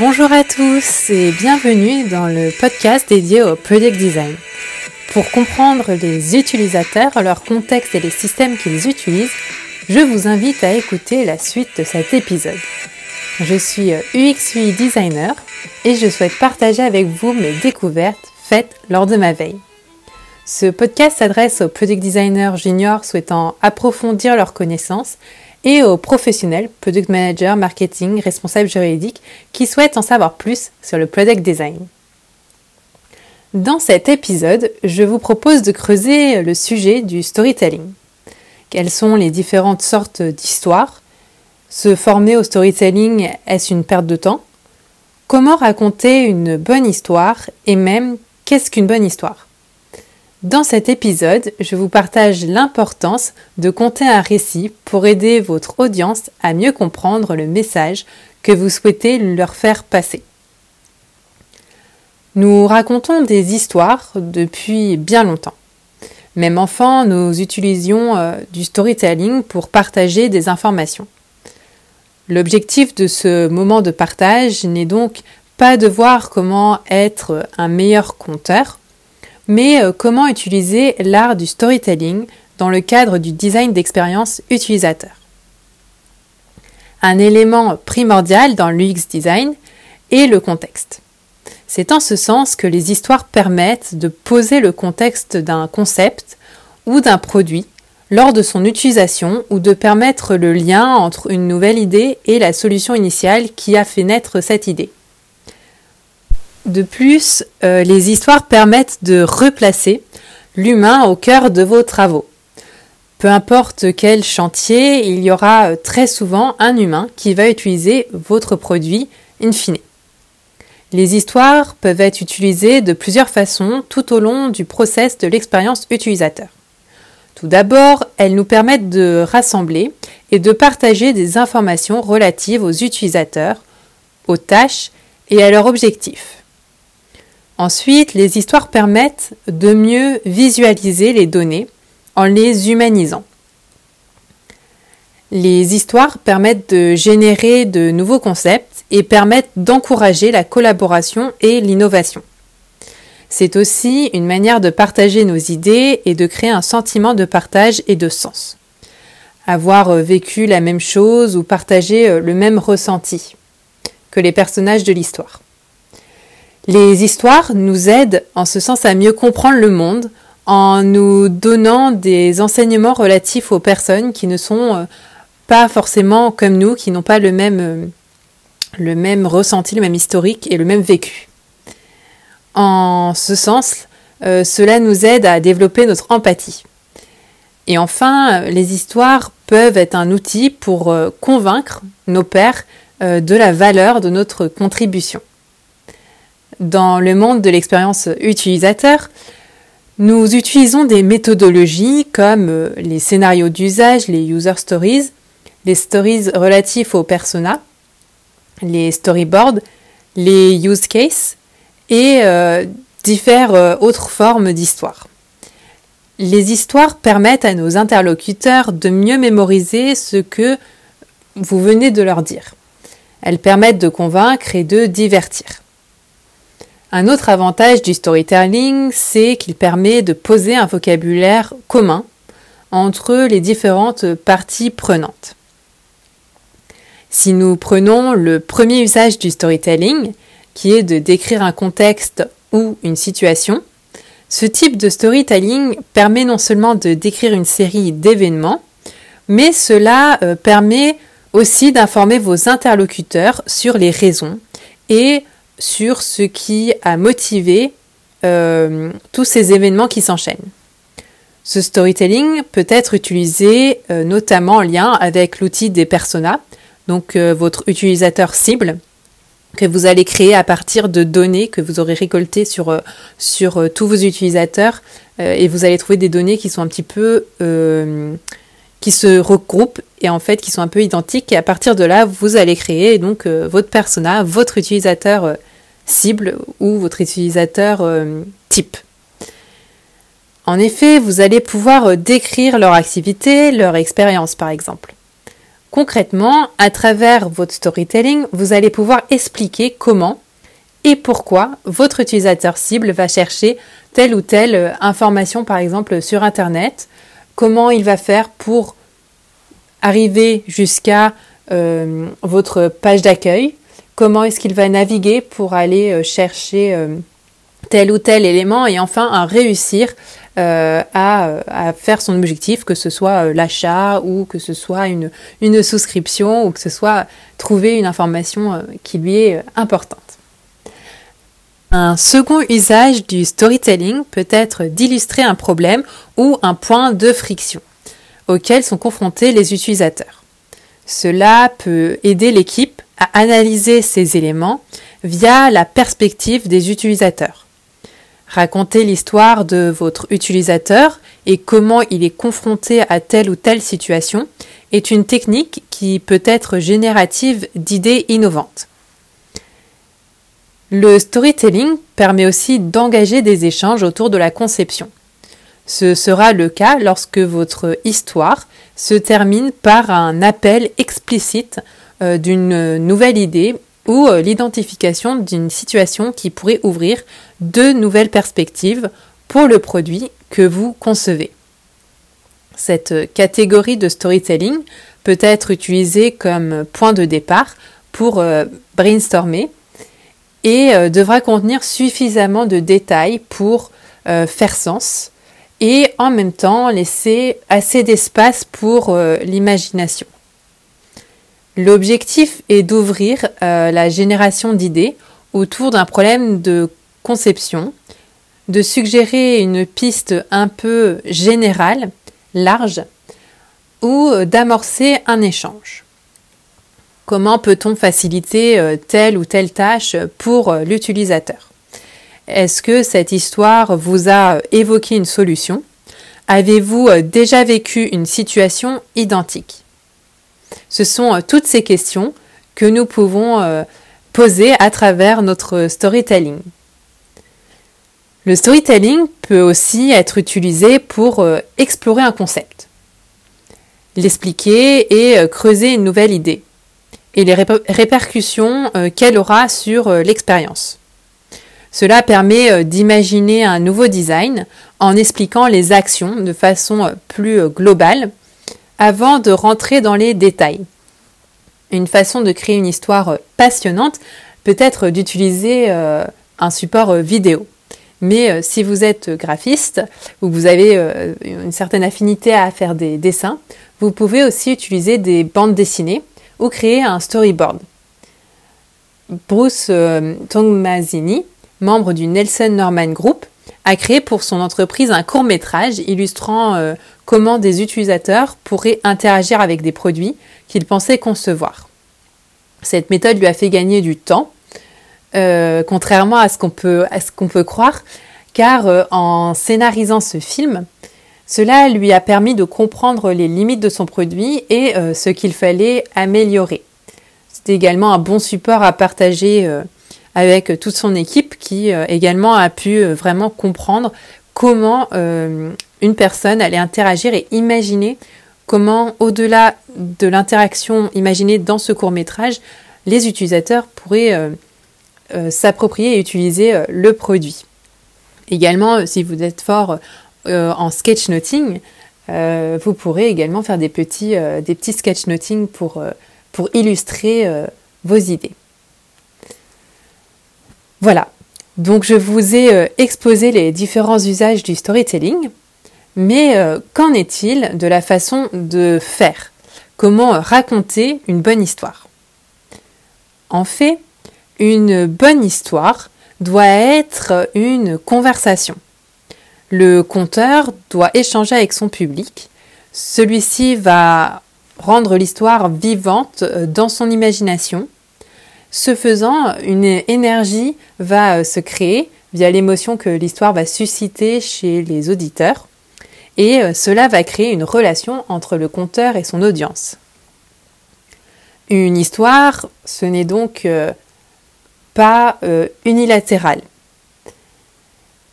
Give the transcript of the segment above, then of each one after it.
Bonjour à tous et bienvenue dans le podcast dédié au Product Design. Pour comprendre les utilisateurs, leur contexte et les systèmes qu'ils utilisent, je vous invite à écouter la suite de cet épisode. Je suis UX UI designer et je souhaite partager avec vous mes découvertes faites lors de ma veille. Ce podcast s'adresse aux product designers juniors souhaitant approfondir leurs connaissances et aux professionnels, product manager, marketing, responsables juridiques, qui souhaitent en savoir plus sur le product design. Dans cet épisode, je vous propose de creuser le sujet du storytelling. Quelles sont les différentes sortes d'histoires? Se former au storytelling, est-ce une perte de temps? Comment raconter une bonne histoire? Et même qu'est-ce qu'une bonne histoire? Dans cet épisode, je vous partage l'importance de compter un récit pour aider votre audience à mieux comprendre le message que vous souhaitez leur faire passer. Nous racontons des histoires depuis bien longtemps. Même enfant, nous utilisions euh, du storytelling pour partager des informations. L'objectif de ce moment de partage n'est donc pas de voir comment être un meilleur conteur, mais euh, comment utiliser l'art du storytelling dans le cadre du design d'expérience utilisateur? Un élément primordial dans l'UX design est le contexte. C'est en ce sens que les histoires permettent de poser le contexte d'un concept ou d'un produit lors de son utilisation ou de permettre le lien entre une nouvelle idée et la solution initiale qui a fait naître cette idée. De plus, euh, les histoires permettent de replacer l'humain au cœur de vos travaux. Peu importe quel chantier, il y aura euh, très souvent un humain qui va utiliser votre produit in fine. Les histoires peuvent être utilisées de plusieurs façons tout au long du process de l'expérience utilisateur. Tout d'abord, elles nous permettent de rassembler et de partager des informations relatives aux utilisateurs, aux tâches et à leurs objectifs. Ensuite, les histoires permettent de mieux visualiser les données en les humanisant. Les histoires permettent de générer de nouveaux concepts et permettent d'encourager la collaboration et l'innovation. C'est aussi une manière de partager nos idées et de créer un sentiment de partage et de sens. Avoir vécu la même chose ou partager le même ressenti que les personnages de l'histoire. Les histoires nous aident en ce sens à mieux comprendre le monde en nous donnant des enseignements relatifs aux personnes qui ne sont euh, pas forcément comme nous, qui n'ont pas le même, euh, le même ressenti, le même historique et le même vécu. En ce sens, euh, cela nous aide à développer notre empathie. Et enfin, les histoires peuvent être un outil pour convaincre nos pairs de la valeur de notre contribution dans le monde de l'expérience utilisateur, nous utilisons des méthodologies comme euh, les scénarios d'usage, les user stories, les stories relatifs aux personas, les storyboards, les use cases et euh, diverses euh, autres formes d'histoire. Les histoires permettent à nos interlocuteurs de mieux mémoriser ce que vous venez de leur dire. Elles permettent de convaincre et de divertir. Un autre avantage du storytelling, c'est qu'il permet de poser un vocabulaire commun entre les différentes parties prenantes. Si nous prenons le premier usage du storytelling, qui est de décrire un contexte ou une situation, ce type de storytelling permet non seulement de décrire une série d'événements, mais cela euh, permet aussi d'informer vos interlocuteurs sur les raisons et sur ce qui a motivé euh, tous ces événements qui s'enchaînent. Ce storytelling peut être utilisé euh, notamment en lien avec l'outil des personas, donc euh, votre utilisateur cible, que vous allez créer à partir de données que vous aurez récoltées sur, tous vos utilisateurs et vous allez trouver des données qui sont un petit peu qui se regroupent et en fait qui sont un peu identiques et à partir de là vous allez créer donc votre persona, votre utilisateur cible ou votre utilisateur euh, type. En effet, vous allez pouvoir euh, décrire leur activité, leur expérience par exemple. Concrètement, à travers votre storytelling, vous allez pouvoir expliquer comment et pourquoi votre utilisateur cible va chercher telle ou telle euh, information, par exemple sur Internet, comment il va faire pour arriver jusqu'à votre page d'accueil, comment est-ce qu'il va naviguer pour aller euh, chercher tel ou tel élément et enfin réussir à, à, faire son objectif, que ce soit l'achat ou que ce soit une, souscription ou que ce soit trouver une information qui lui est importante. Un second usage du storytelling peut être d'illustrer un problème ou un point de friction auquel sont confrontés les utilisateurs. Cela peut aider l'équipe à analyser ces éléments via la perspective des utilisateurs. Raconter l'histoire de votre utilisateur et comment il est confronté à telle ou telle situation est une technique qui peut être générative d'idées innovantes. Le storytelling permet aussi d'engager des échanges autour de la conception. Ce sera le cas lorsque votre histoire se termine par un appel explicite euh, d'une nouvelle idée ou euh, l'identification d'une situation qui pourrait ouvrir de nouvelles perspectives pour le produit que vous concevez. Cette catégorie de storytelling peut être utilisée comme point de départ pour euh, brainstormer et devra contenir suffisamment de détails pour faire sens et en même temps laisser assez d'espace pour euh, l'imagination. L'objectif est d'ouvrir la génération d'idées autour d'un problème de conception, de suggérer une piste un peu générale, large, ou d'amorcer un échange. Comment peut-on faciliter euh, telle ou telle tâche pour euh, l'utilisateur? Est-ce que cette histoire vous a euh, évoqué une solution? Avez-vous déjà vécu une situation identique? Ce sont toutes ces questions que nous pouvons poser à travers notre storytelling. Le storytelling peut aussi être utilisé pour explorer un concept, l'expliquer et creuser une nouvelle idée et les répercussions euh, qu'elle aura sur euh, l'expérience. Cela permet euh, d'imaginer un nouveau design en expliquant les actions de façon plus globale avant de rentrer dans les détails. Une façon de créer une histoire passionnante peut être d'utiliser un support vidéo. Mais si vous êtes graphiste ou vous avez une certaine affinité à faire des dessins, vous pouvez aussi utiliser des bandes dessinées ou créer un storyboard. Bruce euh, Tongmazini, membre du Nelson Norman Group, a créé pour son entreprise un court métrage illustrant euh, comment des utilisateurs pourraient interagir avec des produits qu'ils pensaient concevoir. Cette méthode lui a fait gagner du temps, euh, contrairement à ce qu'on peut, peut, croire, car en scénarisant ce film, cela lui a permis de comprendre les limites de son produit et euh, ce qu'il fallait améliorer. C'était également un bon support à partager euh, avec toute son équipe qui euh, également a pu vraiment comprendre comment une personne allait interagir et imaginer comment, au-delà de l'interaction imaginée dans ce court métrage, les utilisateurs pourraient s'approprier et utiliser le produit. Également, si vous êtes fort euh, en sketchnoting, euh, vous pourrez également faire des petits, euh, des petits sketchnoting pour, pour illustrer vos idées. Voilà, donc je vous ai exposé les différents usages du storytelling, mais qu'en est-il de la façon de faire? Comment raconter une bonne histoire? En fait, une bonne histoire doit être une conversation. Le conteur doit échanger avec son public. Celui-ci va rendre l'histoire vivante euh, dans son imagination. Ce faisant, une énergie va euh, se créer via l'émotion que l'histoire va susciter chez les auditeurs. Et euh, cela va créer une relation entre le conteur et son audience. Une histoire, ce n'est donc pas unilatéral.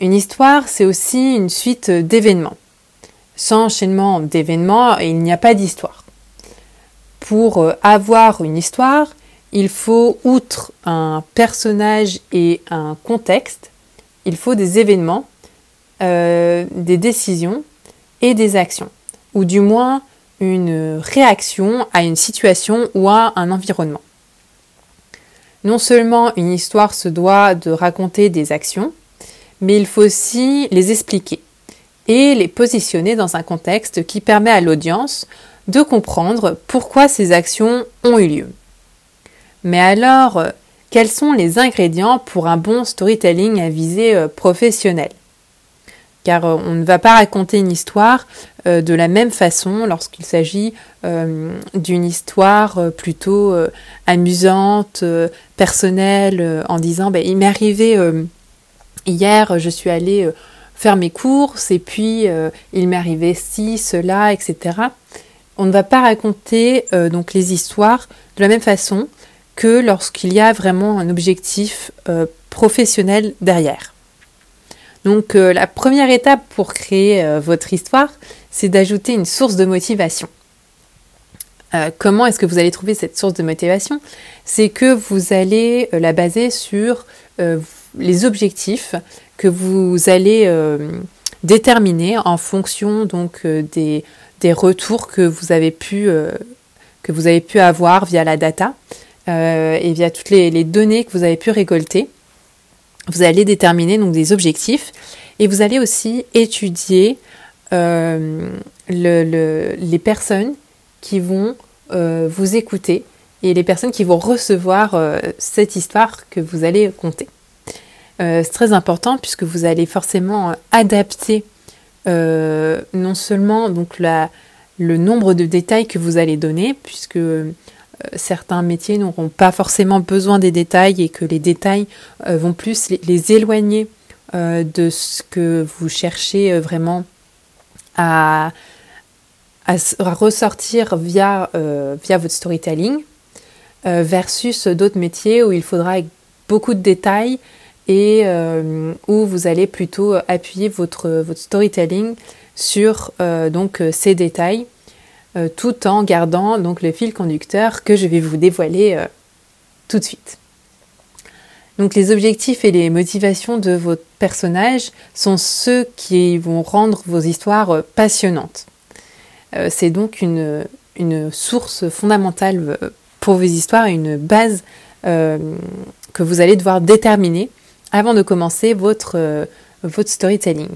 Une histoire, c'est aussi une suite d'événements. Sans enchaînement d'événements, il n'y a pas d'histoire. pour avoir une histoire, il faut, outre un personnage et un contexte, il faut des événements, des décisions et des actions, ou du moins une réaction à une situation ou à un environnement. Non seulement une histoire se doit de raconter des actions, mais il faut aussi les expliquer et les positionner dans un contexte qui permet à l'audience de comprendre pourquoi ces actions ont eu lieu. Mais alors, quels sont les ingrédients pour un bon storytelling à visée euh, professionnelle? Car euh, on ne va pas raconter une histoire euh, de la même façon lorsqu'il s'agit euh, d'une histoire plutôt amusante, personnelle, en disant ben, il m'est arrivé hier, je suis allée faire mes courses et puis il m'est arrivé ci, cela, etc. On ne va pas raconter donc les histoires de la même façon que lorsqu'il y a vraiment un objectif professionnel derrière. Donc euh, la première étape pour créer euh, votre histoire, c'est d'ajouter une source de motivation. Euh, comment est-ce que vous allez trouver cette source de motivation? C'est que vous allez la baser sur les objectifs que vous allez déterminer en fonction donc des, retours que vous avez pu que vous avez pu avoir via la data et via toutes les données que vous avez pu récolter. Vous allez déterminer donc des objectifs et vous allez aussi étudier euh, les personnes qui vont euh, vous écouter et les personnes qui vont recevoir euh, cette histoire que vous allez compter. c'est très important puisque vous allez forcément adapter non seulement donc le nombre de détails que vous allez donner, puisque euh, certains métiers n'auront pas forcément besoin des détails et que les détails euh, vont plus les, éloigner euh, de ce que vous cherchez vraiment à, ressortir via, votre storytelling versus d'autres métiers où il faudra beaucoup de détails et où vous allez plutôt appuyer votre, votre storytelling sur donc ces détails euh, tout en gardant donc le fil conducteur que je vais vous dévoiler euh, tout de suite. Donc les objectifs et les motivations de votre personnage sont ceux qui vont rendre vos histoires euh, passionnantes. C'est donc une, source fondamentale pour vos histoires une base que vous allez devoir déterminer avant de commencer votre storytelling.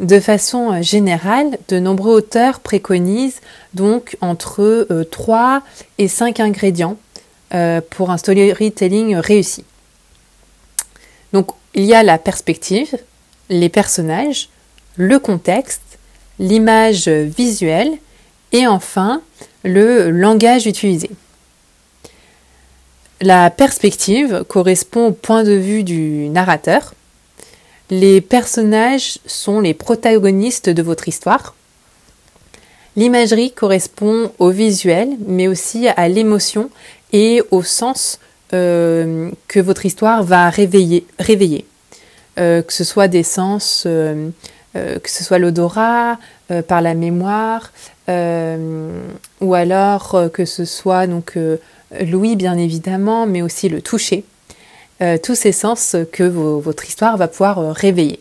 De façon générale, de nombreux auteurs préconisent donc entre 3 euh, et 5 ingrédients euh, pour un storytelling réussi. Donc il y a la perspective, les personnages, le contexte, l'image visuelle et enfin le langage utilisé. La perspective correspond au point de vue du narrateur, les personnages sont les protagonistes de votre histoire. L'imagerie correspond au visuel, mais aussi à l'émotion et au sens euh, que votre histoire va réveiller. Euh, que ce soit des sens, euh, que ce soit l'odorat, par la mémoire, ou alors que ce soit donc l'ouïe bien évidemment, mais aussi le toucher. Euh, tous ces sens que votre histoire va pouvoir euh, réveiller.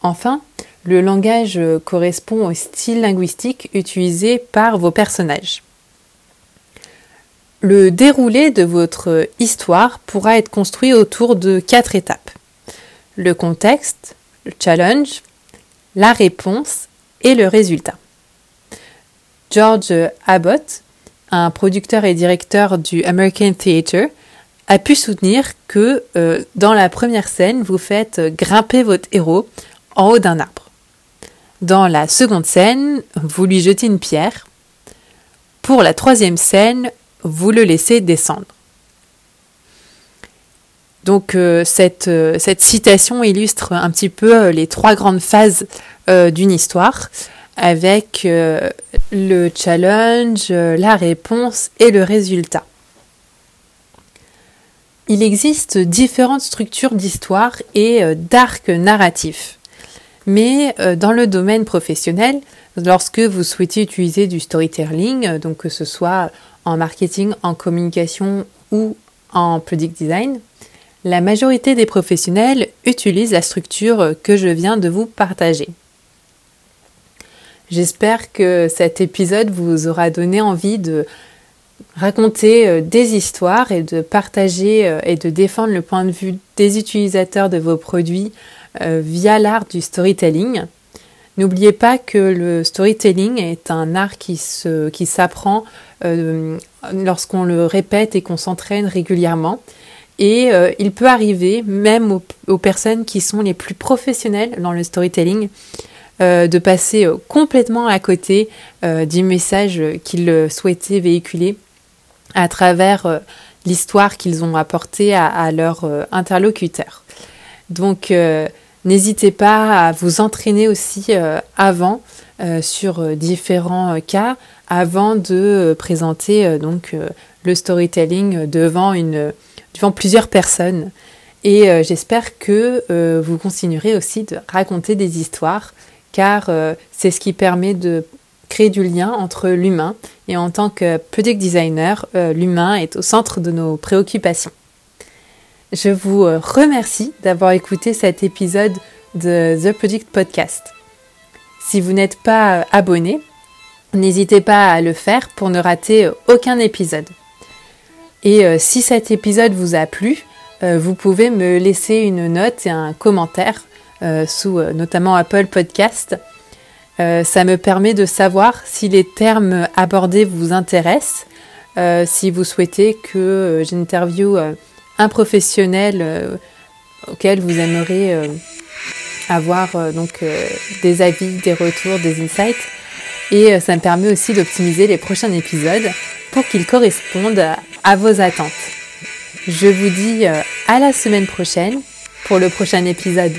Enfin, le langage euh, correspond au style linguistique utilisé par vos personnages. Le déroulé de votre histoire pourra être construit autour de quatre étapes. Le contexte, le challenge, la réponse et le résultat. George Abbott, un producteur et directeur du American Theatre, a pu soutenir que euh, dans la première scène, vous faites grimper votre héros en haut d'un arbre. Dans la seconde scène, vous lui jetez une pierre. Pour la troisième scène, vous le laissez descendre. Donc euh, cette, euh, cette, citation illustre un petit peu les trois grandes phases d'une histoire avec le challenge, la réponse et le résultat. Il existe différentes structures d'histoire et euh, d'arcs narratifs. Mais euh, dans le domaine professionnel, lorsque vous souhaitez utiliser du storytelling, donc que ce soit en marketing, en communication ou en product design, la majorité des professionnels utilisent la structure que je viens de vous partager. J'espère que cet épisode vous aura donné envie de raconter euh, des histoires et de partager euh, et de défendre le point de vue des utilisateurs de vos produits euh, via l'art du storytelling. N'oubliez pas que le storytelling est un art qui s'apprend lorsqu'on le répète et qu'on s'entraîne régulièrement. Et il peut arriver, même aux, personnes qui sont les plus professionnelles dans le storytelling, de passer complètement à côté du message qu'ils souhaitaient véhiculer à travers euh, l'histoire qu'ils ont apportée à, leurs euh, interlocuteurs. Donc, euh, n'hésitez pas à vous entraîner aussi avant sur différents cas, avant de présenter donc le storytelling devant une devant plusieurs personnes. Et j'espère que vous continuerez aussi de raconter des histoires, car c'est ce qui permet de créer du lien entre l'humain et en tant que product designer, euh, l'humain est au centre de nos préoccupations. Je vous euh, remercie d'avoir écouté cet épisode de The Product Podcast. Si vous n'êtes pas euh, abonné, n'hésitez pas à le faire pour ne rater aucun épisode. Et si cet épisode vous a plu, vous pouvez me laisser une note et un commentaire sous notamment Apple Podcast euh, ça me permet de savoir si les termes abordés vous intéressent, euh, si vous souhaitez que euh, j'interviewe un professionnel auquel vous aimeriez avoir donc des avis, des retours, des insights. Et ça me permet aussi d'optimiser les prochains épisodes pour qu'ils correspondent à vos attentes. Je vous dis à la semaine prochaine pour le prochain épisode.